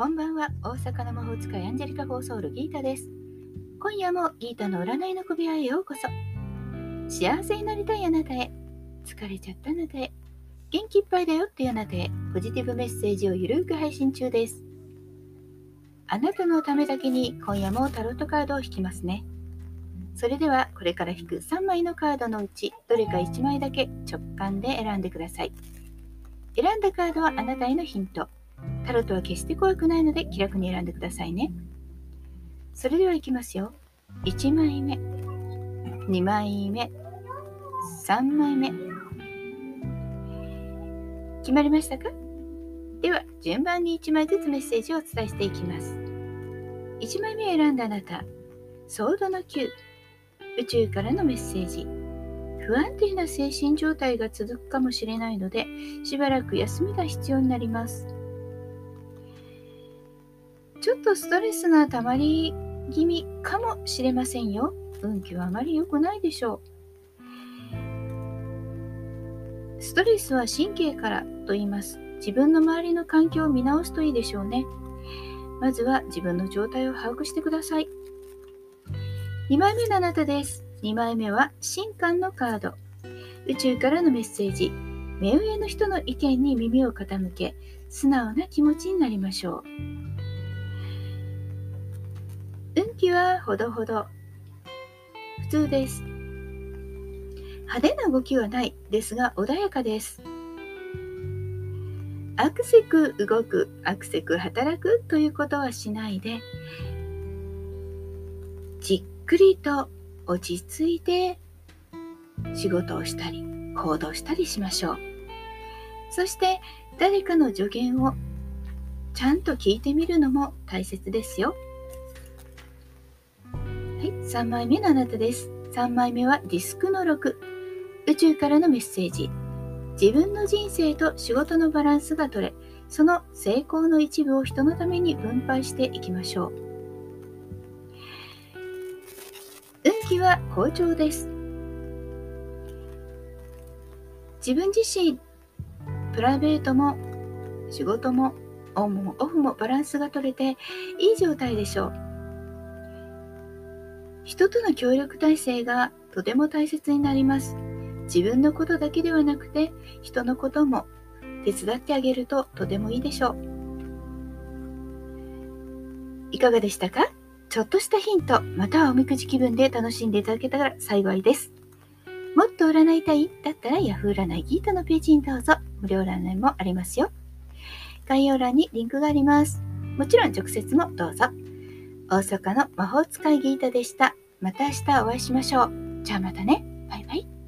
こんばんは。大阪の魔法使いアンジェリカ・フォーソウルギータです。今夜もギータの占いの小部屋へようこそ。幸せになりたいあなたへ。疲れちゃったあなたへ。元気いっぱいだよっていうあなたへ。ポジティブメッセージをゆるく配信中です。あなたのためだけに今夜もタロットカードを引きますね。それではこれから引く3枚のカードのうちどれか1枚だけ直感で選んでください。選んだカードはあなたへのヒント。タロットは決して怖くないので気楽に選んでくださいね。それではいきますよ。1枚目、2枚目、3枚目。決まりましたか？では、順番に1枚ずつメッセージをお伝えしていきます。1枚目選んだあなた、ソードの9、宇宙からのメッセージ。不安定な精神状態が続くかもしれないので、しばらく休みが必要になります。ちょっとストレスが溜まり気味かもしれませんよ。運気はあまり良くないでしょう。ストレスは神経からと言います。自分の周りの環境を見直すといいでしょうね。まずは自分の状態を把握してください。2枚目のあなたです。2枚目は神官のカード。宇宙からのメッセージ。目上の人の意見に耳を傾け、素直な気持ちになりましょう。運気はほどほど。普通です。派手な動きはないですが穏やかです。アクセク動く、アクセク働くということはしないで、じっくりと落ち着いて仕事をしたり行動したりしましょう。そして誰かの助言をちゃんと聞いてみるのも大切ですよ。はい、3枚目のあなたです。3枚目はディスクの6。宇宙からのメッセージ。自分の人生と仕事のバランスが取れ、その成功の一部を人のために分配していきましょう。運気は好調です。自分自身、プライベートも仕事もオンもオフもバランスが取れていい状態でしょう。人との協力体制がとても大切になります。自分のことだけではなくて、人のことも手伝ってあげるととてもいいでしょう。いかがでしたか？ちょっとしたヒント、またはおみくじ気分で楽しんでいただけたら幸いです。もっと占いたい？だったら Yahoo 占いギータのページにどうぞ。無料占いもありますよ。概要欄にリンクがあります。もちろん直接もどうぞ。大阪の魔法使いギータでした。また明日お会いしましょう。じゃあまたね。バイバイ。